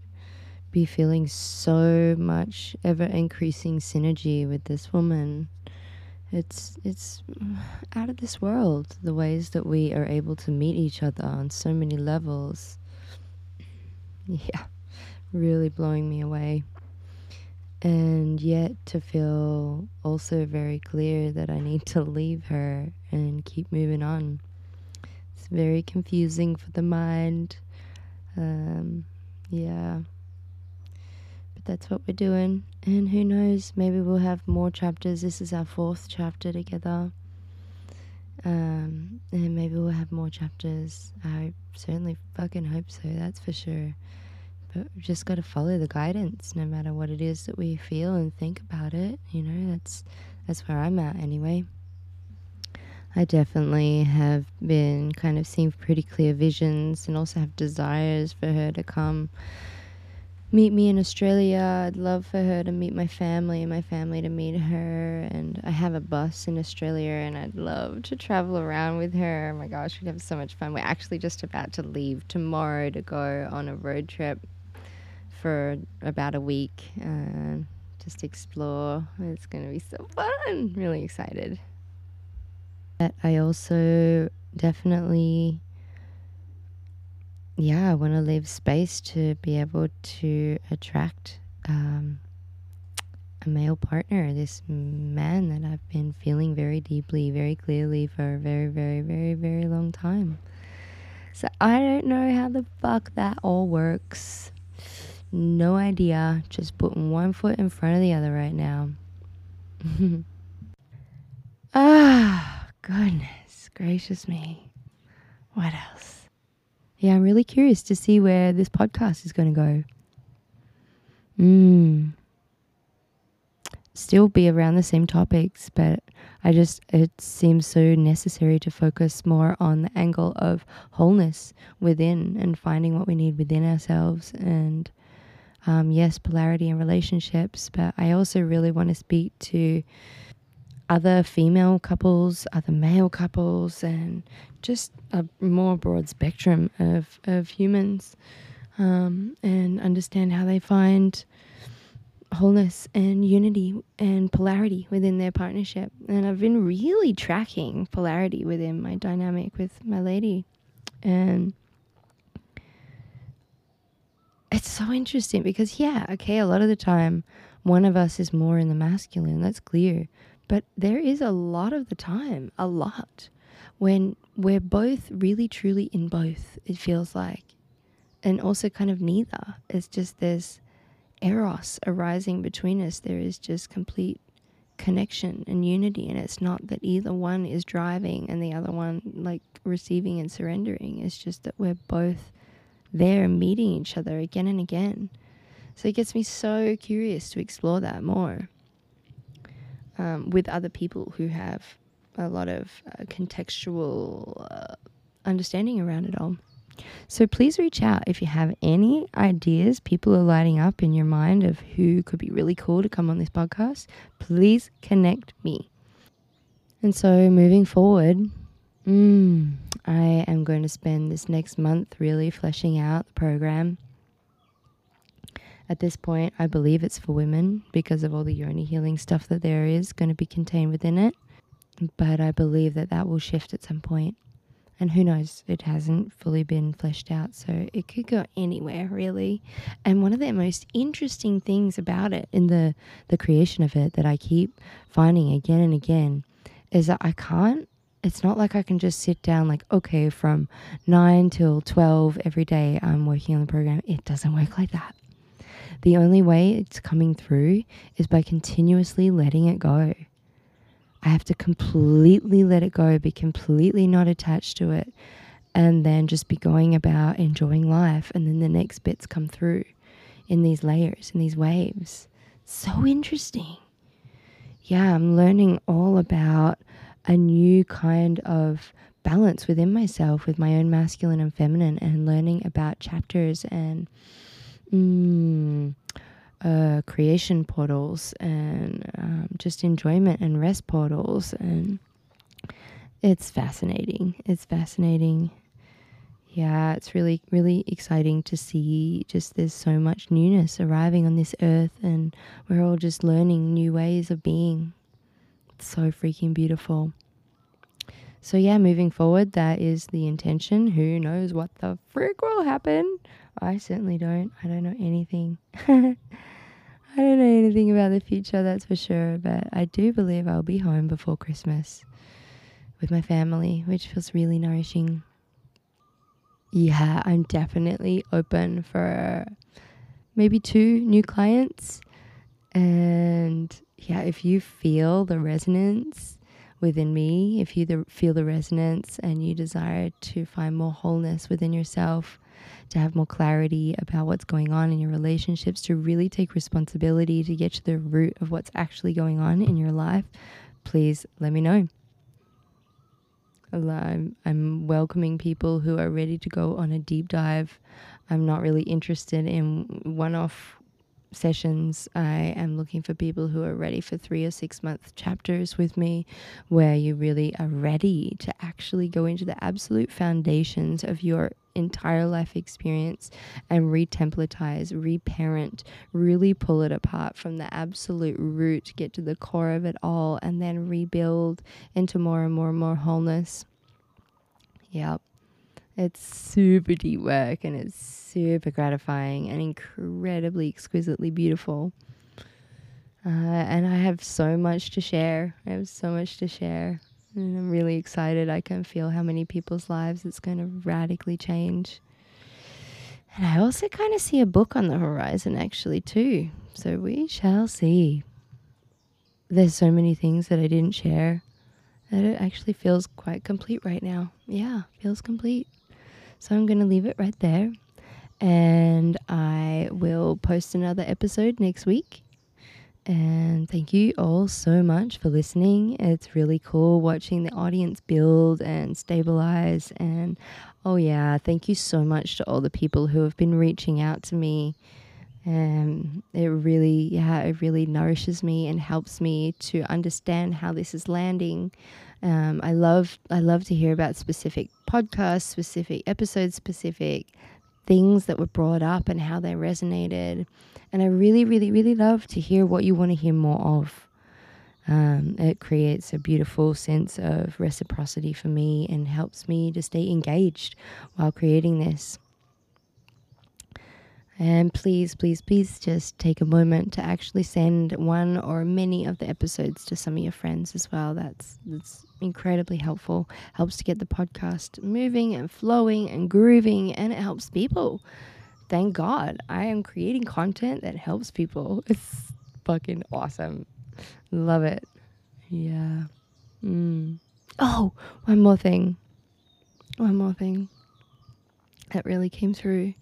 be feeling so much ever increasing synergy with this woman. It's it's out of this world the ways that we are able to meet each other on so many levels. Yeah, really blowing me away and yet to feel also very clear that I need to leave her and keep moving on. It's very confusing for the mind. Um, yeah. That's what we're doing. And who knows, maybe we'll have more chapters. This is our fourth chapter together. Um, and maybe we'll have more chapters. I certainly fucking hope so, that's for sure. But we've just got to follow the guidance, no matter what it is that we feel and think about it. You know, that's that's where I'm at anyway. I definitely have been kind of seeing pretty clear visions and also have desires for her to come meet me in Australia. I'd love for her to meet my family and my family to meet her. And I have a bus in Australia and I'd love to travel around with her. Oh my gosh, we'd have so much fun. We're actually just about to leave tomorrow to go on a road trip for about a week and just explore. It's going to be so fun. Really excited. But I also definitely, yeah, I want to leave space to be able to attract um, a male partner, this man that I've been feeling very deeply, very clearly for a very, very, very, very long time. So I don't know how the fuck that all works. No idea. Just putting one foot in front of the other right now. ah, goodness gracious me. what else? Yeah, I'm really curious to see where this podcast is going to go. Mm. Still be around the same topics, but I just, it seems so necessary to focus more on the angle of wholeness within and finding what we need within ourselves. And um, yes, polarity in relationships, but I also really want to speak to other female couples, other male couples, and just a more broad spectrum of, of humans um, and understand how they find wholeness and unity and polarity within their partnership. And I've been really tracking polarity within my dynamic with my lady. And it's so interesting because, yeah, okay, a lot of the time one of us is more in the masculine, that's clear. But there is a lot of the time, a lot, when we're both really truly in both, it feels like. And also kind of neither. It's just there's eros arising between us. There is just complete connection and unity. And it's not that either one is driving and the other one like receiving and surrendering. It's just that we're both there and meeting each other again and again. So it gets me so curious to explore that more um, with other people who have a lot of uh, contextual uh, understanding around it all. So please reach out if you have any ideas people are lighting up in your mind of who could be really cool to come on this podcast. Please connect me. And so moving forward, mm, I am going to spend this next month really fleshing out the program at this point, I believe it's for women because of all the yoni healing stuff that there is going to be contained within it. But I believe that that will shift at some point. And who knows, it hasn't fully been fleshed out, so it could go anywhere really. And one of the most interesting things about it in the, the creation of it that I keep finding again and again is that I can't it's not like I can just sit down like okay from 9 till 12 every day I'm working on the program. It doesn't work like that. The only way it's coming through is by continuously letting it go. I have to completely let it go, be completely not attached to it, and then just be going about enjoying life. And then the next bits come through in these layers, in these waves. So interesting. Yeah, I'm learning all about a new kind of balance within myself with my own masculine and feminine, and learning about chapters and mm, uh, creation portals and um, just enjoyment and rest portals. And it's fascinating. It's fascinating. Yeah, it's really, really exciting to see just there's so much newness arriving on this earth, and we're all just learning new ways of being. It's so freaking beautiful. So, yeah, moving forward, that is the intention. Who knows what the frick will happen? I certainly don't. I don't know anything. I don't know anything about the future, that's for sure. But I do believe I'll be home before Christmas with my family, which feels really nourishing. Yeah, I'm definitely open for maybe two new clients. And yeah, if you feel the resonance within me, if you the, feel the resonance and you desire to find more wholeness within yourself, to have more clarity about what's going on in your relationships, to really take responsibility to get to the root of what's actually going on in your life, please let me know. I'm, I'm welcoming people who are ready to go on a deep dive. I'm not really interested in one off sessions, I am looking for people who are ready for three or six month chapters with me, where you really are ready to actually go into the absolute foundations of your entire life experience and retemplatize, reparent, really pull it apart from the absolute root, get to the core of it all, and then rebuild into more and more and more wholeness. Yep. It's super deep work and it's super gratifying and incredibly exquisitely beautiful. Uh, and I have so much to share. I have so much to share. And I'm really excited. I can feel how many people's lives it's going to radically change. And I also kind of see a book on the horizon, actually, too. So we shall see. There's so many things that I didn't share that it actually feels quite complete right now. Yeah, feels complete. So I'm going to leave it right there. And I will post another episode next week. And thank you all so much for listening. It's really cool watching the audience build and stabilize. And oh, yeah, thank you so much to all the people who have been reaching out to me. Um, it really, yeah, it really nourishes me and helps me to understand how this is landing. Um, I love, I love to hear about specific podcasts, specific episodes, specific things that were brought up and how they resonated. And I really, really, really love to hear what you want to hear more of. Um, it creates a beautiful sense of reciprocity for me and helps me to stay engaged while creating this. And please, please, please just take a moment to actually send one or many of the episodes to some of your friends as well. That's that's incredibly helpful. Helps to get the podcast moving and flowing and grooving and it helps people. Thank God. I am creating content that helps people. It's fucking awesome. Love it. Yeah. Mm. Oh, one more thing. One more thing that really came through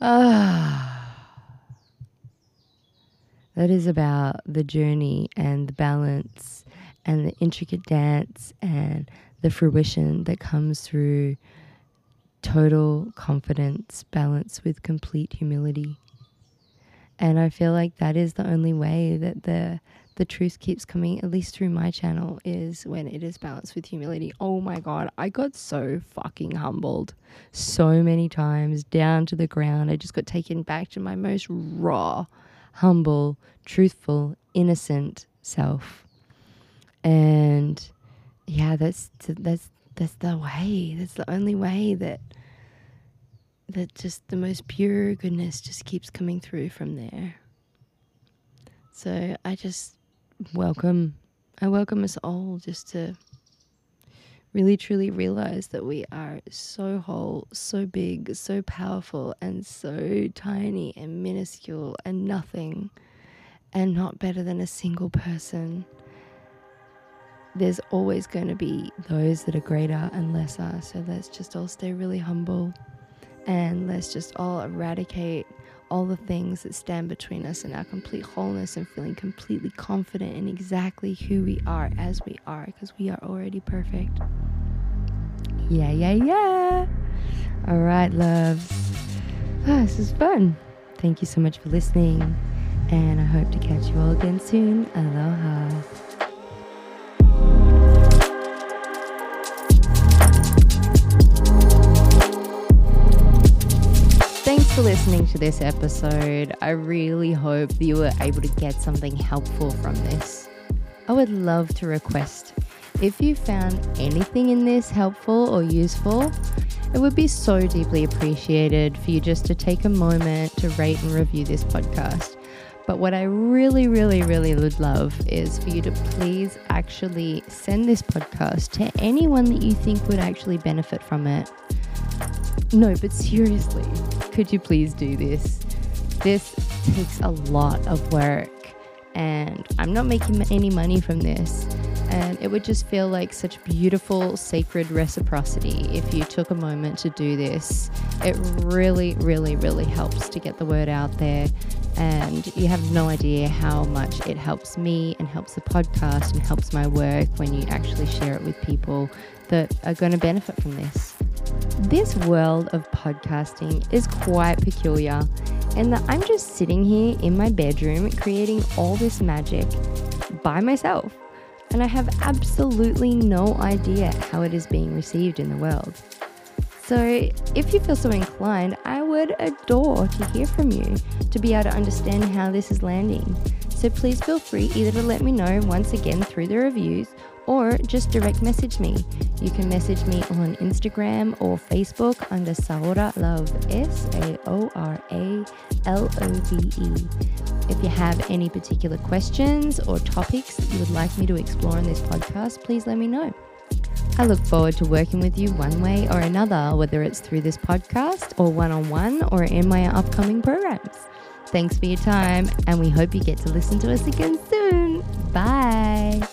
Ah. That is about the journey and the balance and the intricate dance and the fruition that comes through total confidence balanced with complete humility. And I feel like that is the only way that the the truth keeps coming, at least through my channel, is when it is balanced with humility. Oh my God, I got so fucking humbled so many times down to the ground. I just got taken back to my most raw, humble, truthful, innocent self. And yeah, that's that's that's the way. That's the only way that that just the most pure goodness just keeps coming through from there. So I just welcome. I welcome us all just to really truly realize that we are so whole, so big, so powerful, and so tiny and minuscule and nothing, and not better than a single person. There's always going to be those that are greater and lesser, so let's just all stay really humble and let's just all eradicate all the things that stand between us and our complete wholeness and feeling completely confident in exactly who we are as we are because we are already perfect. Yeah, yeah, yeah. All right, loves. Oh, ah, this is fun. Thank you so much for listening, and I hope to catch you all again soon. Aloha. For listening to this episode. I really hope that you were able to get something helpful from this. I would love to request if you found anything in this helpful or useful, it would be so deeply appreciated for you just to take a moment to rate and review this podcast. But what I really, really, really would love is for you to please actually send this podcast to anyone that you think would actually benefit from it. No, but seriously, could you please do this? This takes a lot of work, and I'm not making any money from this. And it would just feel like such beautiful, sacred reciprocity if you took a moment to do this. It really, really, really helps to get the word out there. And you have no idea how much it helps me and helps the podcast and helps my work when you actually share it with people that are going to benefit from this. This world of podcasting is quite peculiar, and that I'm just sitting here in my bedroom creating all this magic by myself, and I have absolutely no idea how it is being received in the world. So, if you feel so inclined, I would adore to hear from you to be able to understand how this is landing. So, please feel free either to let me know once again through the reviews or just direct message me. You can message me on Instagram or Facebook under Saora Love, S A O R A L O V E. If you have any particular questions or topics you would like me to explore in this podcast, please let me know. I look forward to working with you one way or another, whether it's through this podcast or one on one or in my upcoming programs. Thanks for your time, and we hope you get to listen to us again soon. Bye.